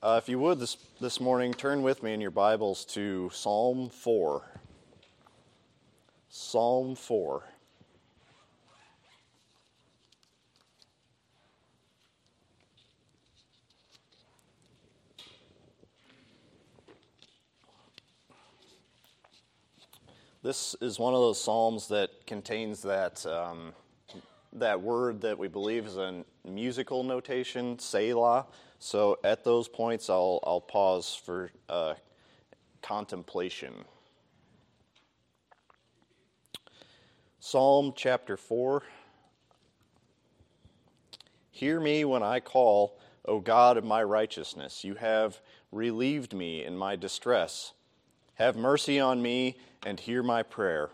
Uh, if you would this, this morning, turn with me in your Bibles to Psalm 4. Psalm 4. This is one of those psalms that contains that um, that word that we believe is a musical notation, Selah. So at those points, I'll I'll pause for uh, contemplation. Psalm chapter four. Hear me when I call, O God of my righteousness. You have relieved me in my distress. Have mercy on me and hear my prayer.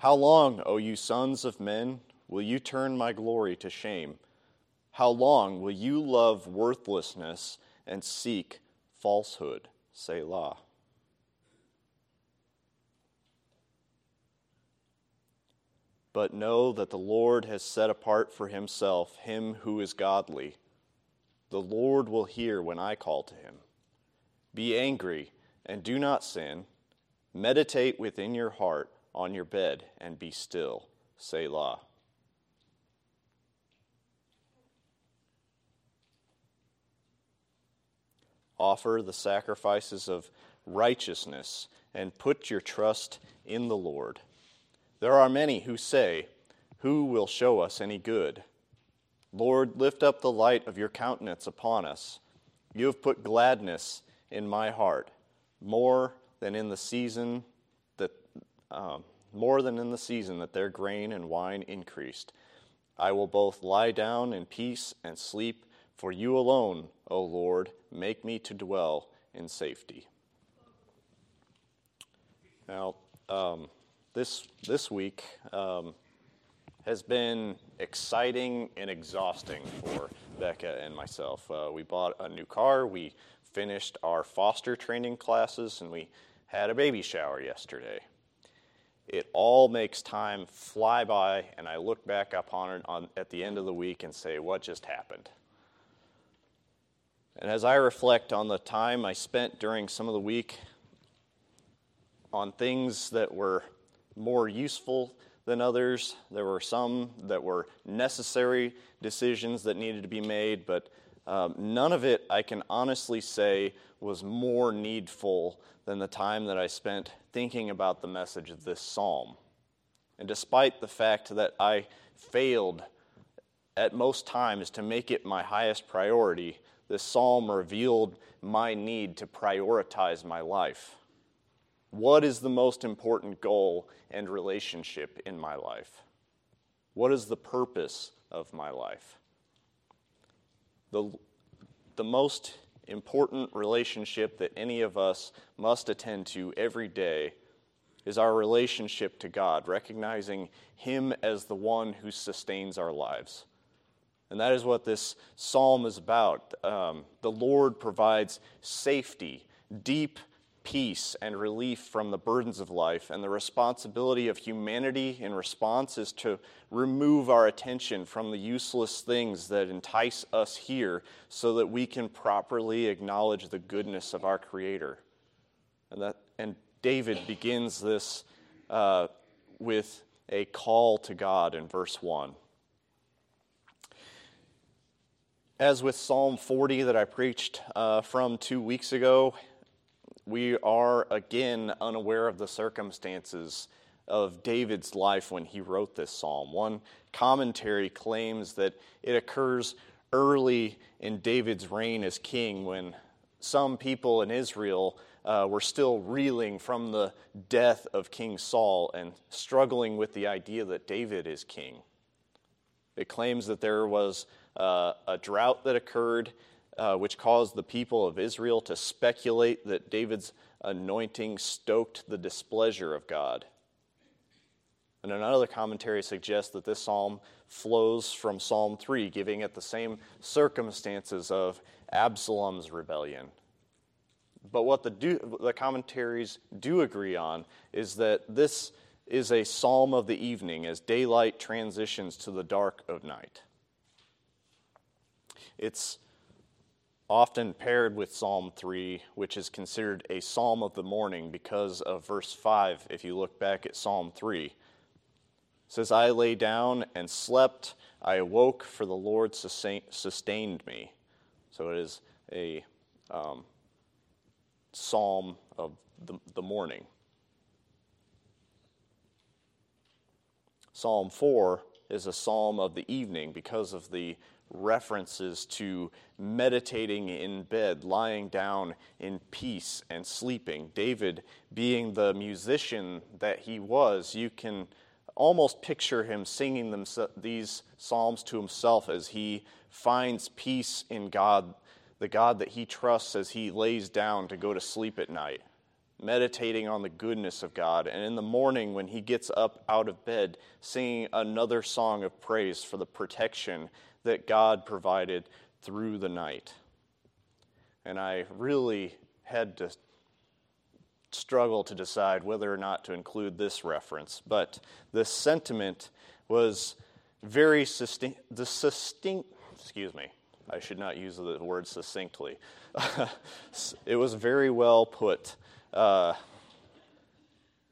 How long, O you sons of men, will you turn my glory to shame? How long will you love worthlessness and seek falsehood? Selah. But know that the Lord has set apart for himself him who is godly. The Lord will hear when I call to him. Be angry and do not sin. Meditate within your heart on your bed and be still. Selah. Offer the sacrifices of righteousness and put your trust in the Lord. There are many who say, Who will show us any good? Lord, lift up the light of your countenance upon us. You have put gladness in my heart more than in the season that um, more than in the season that their grain and wine increased. I will both lie down in peace and sleep, for you alone, O Lord, make me to dwell in safety. Now, um, this this week um, has been exciting and exhausting for Becca and myself. Uh, we bought a new car. We finished our foster training classes and we had a baby shower yesterday. It all makes time fly by, and I look back upon it on, at the end of the week and say, What just happened? And as I reflect on the time I spent during some of the week on things that were more useful than others, there were some that were necessary decisions that needed to be made, but um, none of it, I can honestly say, was more needful than the time that I spent thinking about the message of this psalm. And despite the fact that I failed at most times to make it my highest priority, this psalm revealed my need to prioritize my life. What is the most important goal and relationship in my life? What is the purpose of my life? The, the most important relationship that any of us must attend to every day is our relationship to God, recognizing Him as the one who sustains our lives. And that is what this psalm is about. Um, the Lord provides safety, deep peace and relief from the burdens of life. And the responsibility of humanity in response is to remove our attention from the useless things that entice us here so that we can properly acknowledge the goodness of our Creator. And, that, and David begins this uh, with a call to God in verse 1. As with Psalm 40 that I preached uh, from two weeks ago, we are again unaware of the circumstances of David's life when he wrote this psalm. One commentary claims that it occurs early in David's reign as king when some people in Israel uh, were still reeling from the death of King Saul and struggling with the idea that David is king. It claims that there was uh, a drought that occurred uh, which caused the people of Israel to speculate that David's anointing stoked the displeasure of God. And another commentary suggests that this psalm flows from Psalm 3, giving it the same circumstances of Absalom's rebellion. But what the, do, the commentaries do agree on is that this is a psalm of the evening as daylight transitions to the dark of night. It's often paired with Psalm 3, which is considered a psalm of the morning because of verse 5, if you look back at Psalm 3. It says, I lay down and slept, I awoke, for the Lord sustained me. So it is a um, psalm of the, the morning. Psalm 4 is a psalm of the evening because of the references to meditating in bed, lying down in peace and sleeping. David, being the musician that he was, you can almost picture him singing them, these psalms to himself as he finds peace in God, the God that he trusts as he lays down to go to sleep at night meditating on the goodness of God, and in the morning when he gets up out of bed, singing another song of praise for the protection that God provided through the night. And I really had to struggle to decide whether or not to include this reference, but the sentiment was very succinct, the succinct, excuse me, I should not use the word succinctly. it was very well put uh,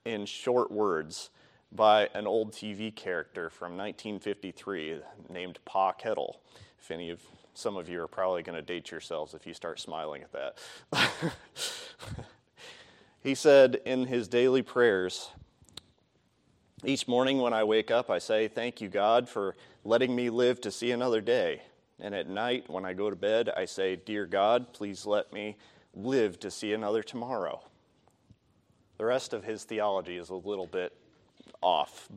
in short words by an old TV character from 1953 named Pa Kettle. If any of some of you are probably going to date yourselves if you start smiling at that. he said in his daily prayers, each morning when I wake up, I say, Thank you, God, for letting me live to see another day. And at night, when I go to bed, I say, Dear God, please let me live to see another tomorrow. The rest of his theology is a little bit off.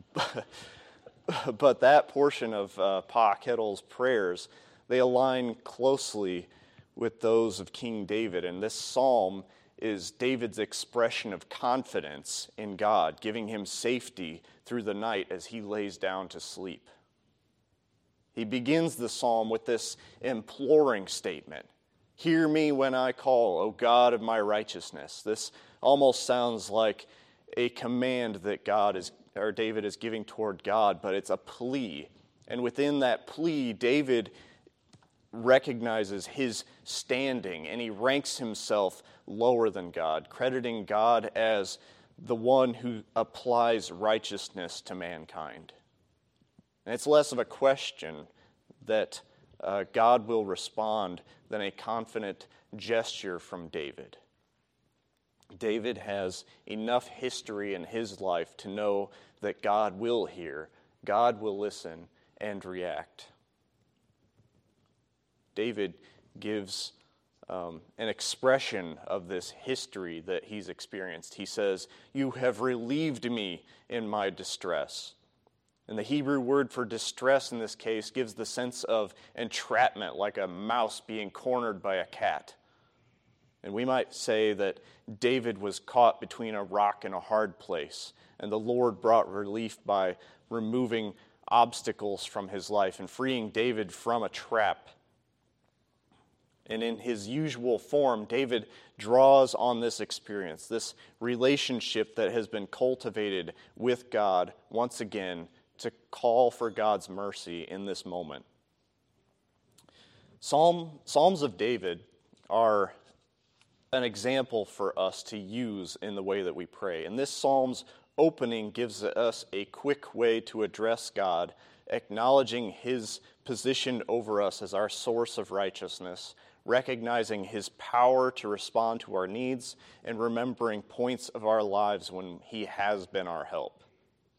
but that portion of uh, Pa Kettle's prayers, they align closely with those of King David. And this psalm is David's expression of confidence in God, giving him safety through the night as he lays down to sleep. He begins the psalm with this imploring statement Hear me when I call, O God of my righteousness. This almost sounds like a command that God is or David is giving toward God, but it's a plea. And within that plea, David recognizes his standing and he ranks himself lower than God, crediting God as the one who applies righteousness to mankind. And it's less of a question that uh, God will respond than a confident gesture from David. David has enough history in his life to know that God will hear, God will listen, and react. David gives um, an expression of this history that he's experienced. He says, You have relieved me in my distress. And the Hebrew word for distress in this case gives the sense of entrapment, like a mouse being cornered by a cat. And we might say that David was caught between a rock and a hard place, and the Lord brought relief by removing obstacles from his life and freeing David from a trap. And in his usual form, David draws on this experience, this relationship that has been cultivated with God once again to call for God's mercy in this moment. Psalm, Psalms of David are an example for us to use in the way that we pray. And this psalm's opening gives us a quick way to address God, acknowledging his position over us as our source of righteousness, recognizing his power to respond to our needs, and remembering points of our lives when he has been our help.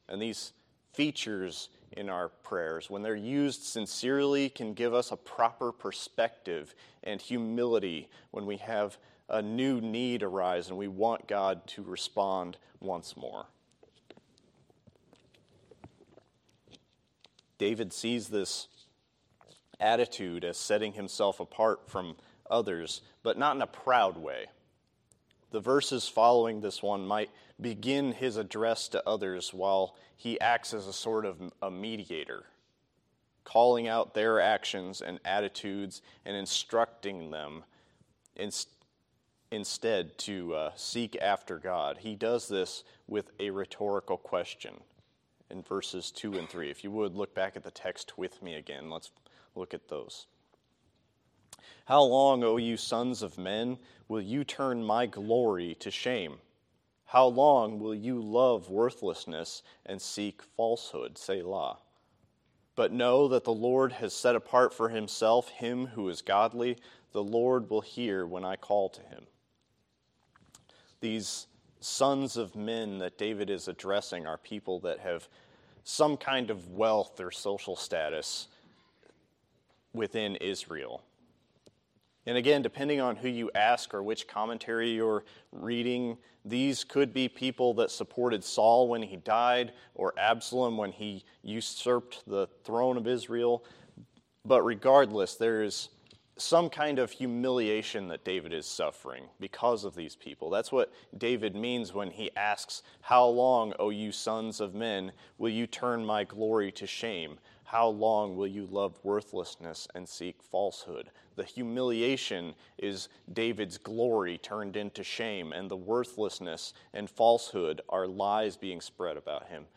And these features in our prayers, when they're used sincerely, can give us a proper perspective and humility when we have a new need arise and we want God to respond once more. David sees this attitude as setting himself apart from others, but not in a proud way. The verses following this one might begin his address to others while he acts as a sort of a mediator, calling out their actions and attitudes and instructing them instead to uh, seek after God. He does this with a rhetorical question in verses 2 and 3. If you would look back at the text with me again, let's look at those. How long, O you sons of men, will you turn my glory to shame? How long will you love worthlessness and seek falsehood? Selah. But know that the Lord has set apart for himself him who is godly. The Lord will hear when I call to him. These sons of men that David is addressing are people that have some kind of wealth or social status within Israel. And again, depending on who you ask or which commentary you're reading, these could be people that supported Saul when he died or Absalom when he usurped the throne of Israel. But regardless, there is some kind of humiliation that David is suffering because of these people. That's what David means when he asks, How long, O you sons of men, will you turn my glory to shame? How long will you love worthlessness and seek falsehood? The humiliation is David's glory turned into shame, and the worthlessness and falsehood are lies being spread about him.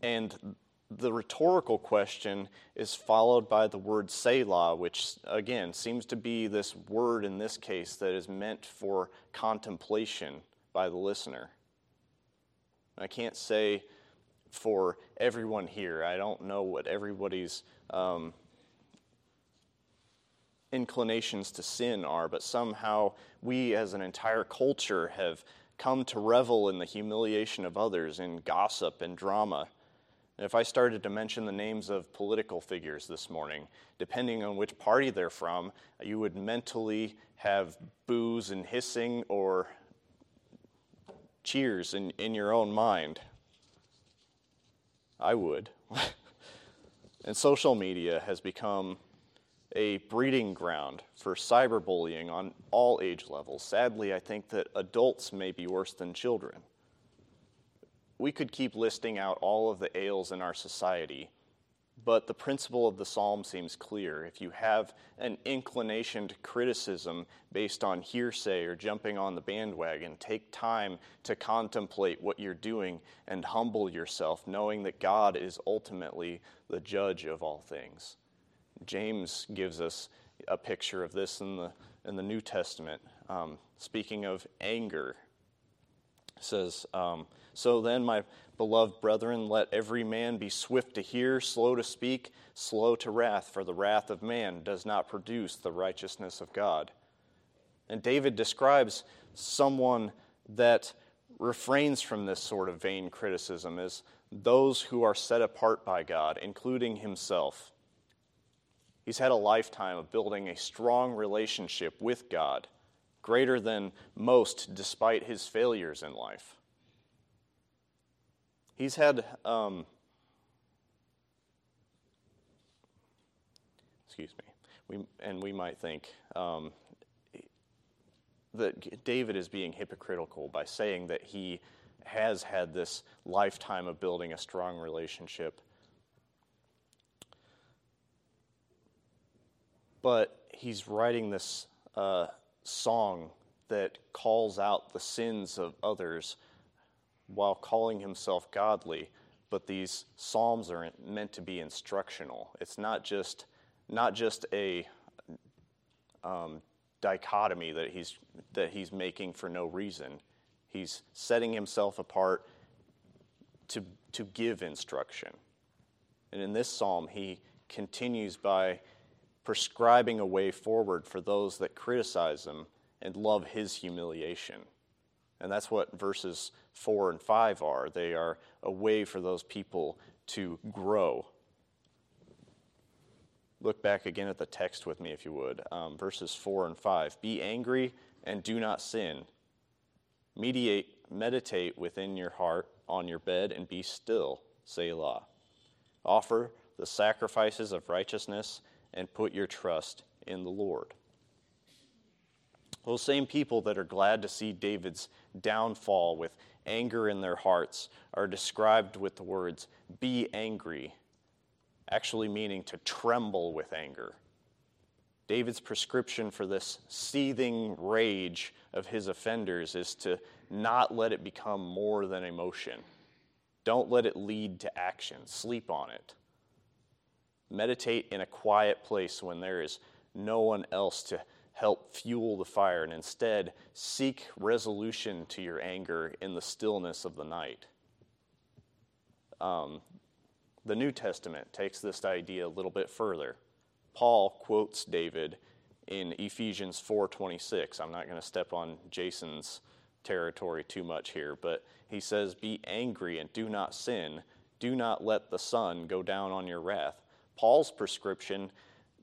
And the rhetorical question is followed by the word Selah, which again seems to be this word in this case that is meant for contemplation by the listener. I can't say for everyone here. I don't know what everybody's um, inclinations to sin are, but somehow we as an entire culture have come to revel in the humiliation of others, in gossip and drama. If I started to mention the names of political figures this morning, depending on which party they're from, you would mentally have boos and hissing or cheers in, in your own mind. I would. and social media has become a breeding ground for cyberbullying on all age levels. Sadly, I think that adults may be worse than children. We could keep listing out all of the ails in our society, but the principle of the psalm seems clear. If you have an inclination to criticism based on hearsay or jumping on the bandwagon, take time to contemplate what you're doing and humble yourself, knowing that God is ultimately the judge of all things. James gives us a picture of this in the, in the New Testament. Um, speaking of anger, says, um, So then, my beloved brethren, let every man be swift to hear, slow to speak, slow to wrath, for the wrath of man does not produce the righteousness of God. And David describes someone that refrains from this sort of vain criticism as those who are set apart by God, including himself. He's had a lifetime of building a strong relationship with God greater than most despite his failures in life. He's had, um, excuse me, we, and we might think um, that David is being hypocritical by saying that he has had this lifetime of building a strong relationship. But he's writing this uh, song that calls out the sins of others while calling himself godly. But these psalms are meant to be instructional. It's not just not just a um, dichotomy that he's that he's making for no reason. He's setting himself apart to to give instruction. And in this psalm, he continues by prescribing a way forward for those that criticize him and love his humiliation. And that's what verses 4 and 5 are. They are a way for those people to grow. Look back again at the text with me, if you would. Um, verses 4 and 5. Be angry and do not sin. Mediate, meditate within your heart on your bed and be still, Selah. Offer the sacrifices of righteousness and put your trust in the Lord. Those same people that are glad to see David's downfall with anger in their hearts are described with the words, be angry, actually meaning to tremble with anger. David's prescription for this seething rage of his offenders is to not let it become more than emotion. Don't let it lead to action. Sleep on it. Meditate in a quiet place when there is no one else to help fuel the fire, and instead seek resolution to your anger in the stillness of the night. Um, the New Testament takes this idea a little bit further. Paul quotes David in Ephesians 4:26. I'm not going to step on Jason's territory too much here, but he says, "Be angry and do not sin. Do not let the sun go down on your wrath." Paul's prescription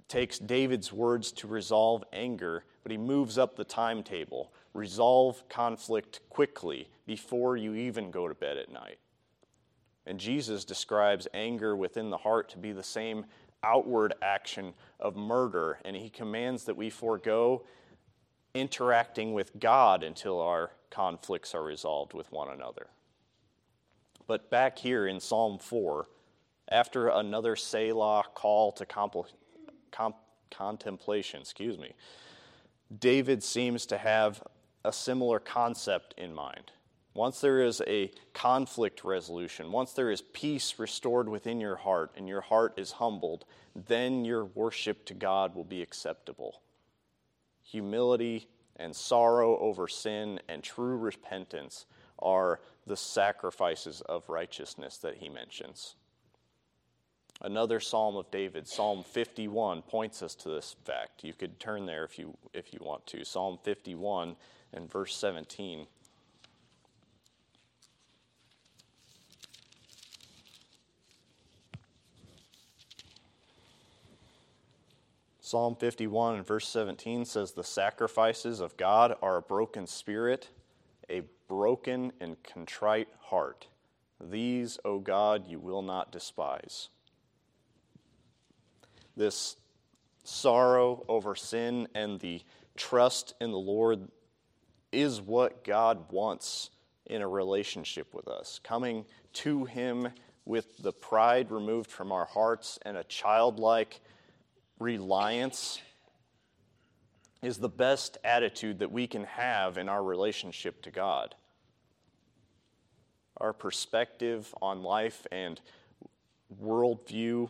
takes David's words to resolve anger, but he moves up the timetable. Resolve conflict quickly before you even go to bed at night. And Jesus describes anger within the heart to be the same outward action of murder, and he commands that we forego interacting with God until our conflicts are resolved with one another. But back here in Psalm 4, after another Selah call to contemplation, excuse me, David seems to have a similar concept in mind. Once there is a conflict resolution, once there is peace restored within your heart and your heart is humbled, then your worship to God will be acceptable. Humility and sorrow over sin and true repentance are the sacrifices of righteousness that he mentions. Another psalm of David, Psalm 51, points us to this fact. You could turn there if you, if you want to. Psalm 51 and verse 17. Psalm 51 and verse 17 says, The sacrifices of God are a broken spirit, a broken and contrite heart. These, O God, you will not despise this sorrow over sin and the trust in the Lord is what God wants in a relationship with us. Coming to Him with the pride removed from our hearts and a childlike reliance is the best attitude that we can have in our relationship to God. Our perspective on life and worldview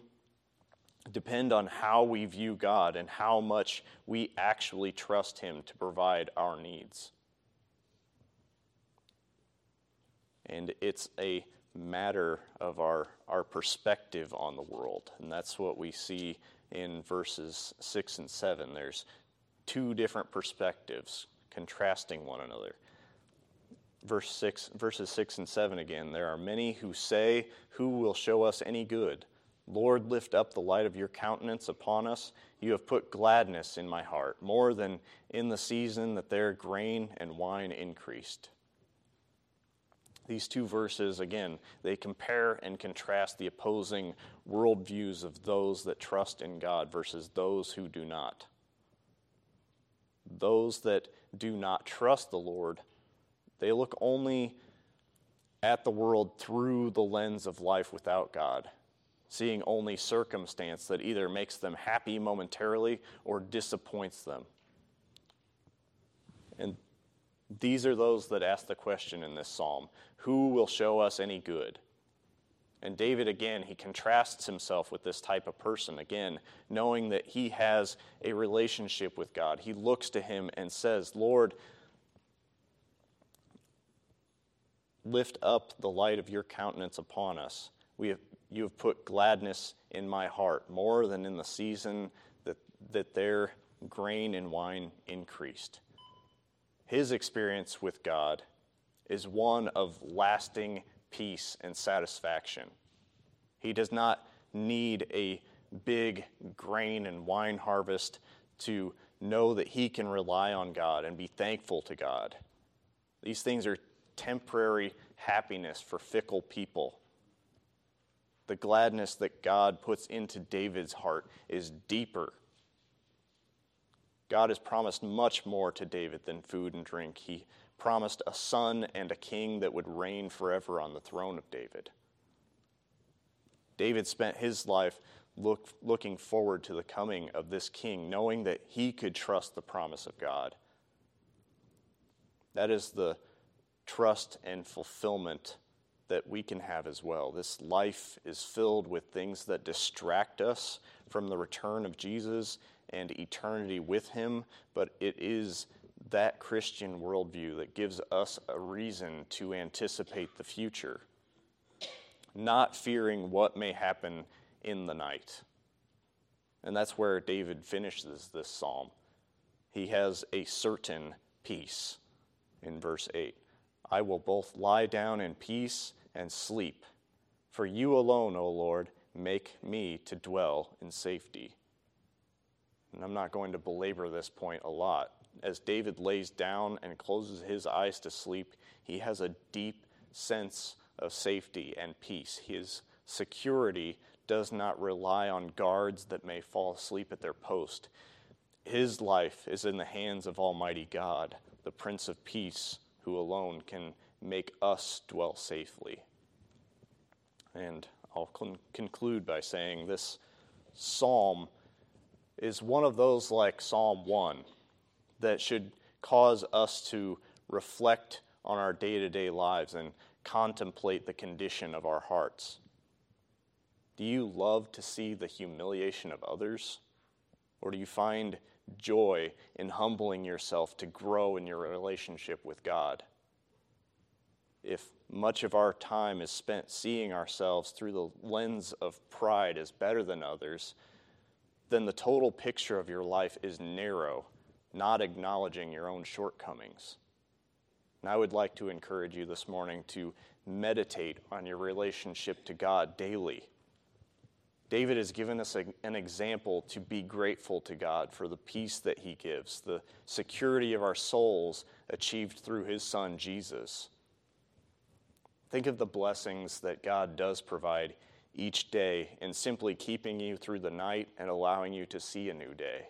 depend on how we view God and how much we actually trust Him to provide our needs. And it's a matter of our, our perspective on the world. And that's what we see in verses 6 and 7. There's two different perspectives contrasting one another. Verse 6, verses 6 and 7 again. There are many who say, Who will show us any good? Lord, lift up the light of your countenance upon us. You have put gladness in my heart, more than in the season that their grain and wine increased. These two verses, again, they compare and contrast the opposing worldviews of those that trust in God versus those who do not. Those that do not trust the Lord, they look only at the world through the lens of life without God seeing only circumstance that either makes them happy momentarily or disappoints them. And these are those that ask the question in this psalm Who will show us any good? And David, again, he contrasts himself with this type of person, again, knowing that he has a relationship with God. He looks to him and says, Lord, lift up the light of your countenance upon us. We have you have put gladness in my heart more than in the season that, that their grain and wine increased. His experience with God is one of lasting peace and satisfaction. He does not need a big grain and wine harvest to know that he can rely on God and be thankful to God. These things are temporary happiness for fickle people the gladness that God puts into David's heart is deeper. God has promised much more to David than food and drink. He promised a son and a king that would reign forever on the throne of David. David spent his life look, looking forward to the coming of this king, knowing that he could trust the promise of God. That is the trust and fulfillment that we can have as well. This life is filled with things that distract us from the return of Jesus and eternity with Him, but it is that Christian worldview that gives us a reason to anticipate the future, not fearing what may happen in the night. And that's where David finishes this psalm. He has a certain peace in verse 8. I will both lie down in peace and sleep. For you alone, O Lord, make me to dwell in safety. And I'm not going to belabor this point a lot. As David lays down and closes his eyes to sleep, he has a deep sense of safety and peace. His security does not rely on guards that may fall asleep at their post. His life is in the hands of Almighty God, the Prince of Peace, who alone can make us dwell safely. And I'll con- conclude by saying this psalm is one of those like Psalm 1 that should cause us to reflect on our day to day lives and contemplate the condition of our hearts. Do you love to see the humiliation of others? Or do you find joy in humbling yourself to grow in your relationship with God? If much of our time is spent seeing ourselves through the lens of pride as better than others, then the total picture of your life is narrow, not acknowledging your own shortcomings. And I would like to encourage you this morning to meditate on your relationship to God daily. David has given us a, an example to be grateful to God for the peace that he gives, the security of our souls achieved through his son, Jesus. Think of the blessings that God does provide each day in simply keeping you through the night and allowing you to see a new day.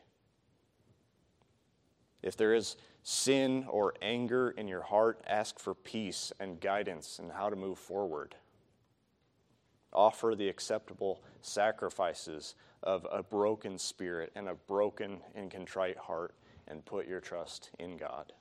If there is sin or anger in your heart, ask for peace and guidance in how to move forward. Offer the acceptable sacrifices of a broken spirit and a broken and contrite heart, and put your trust in God.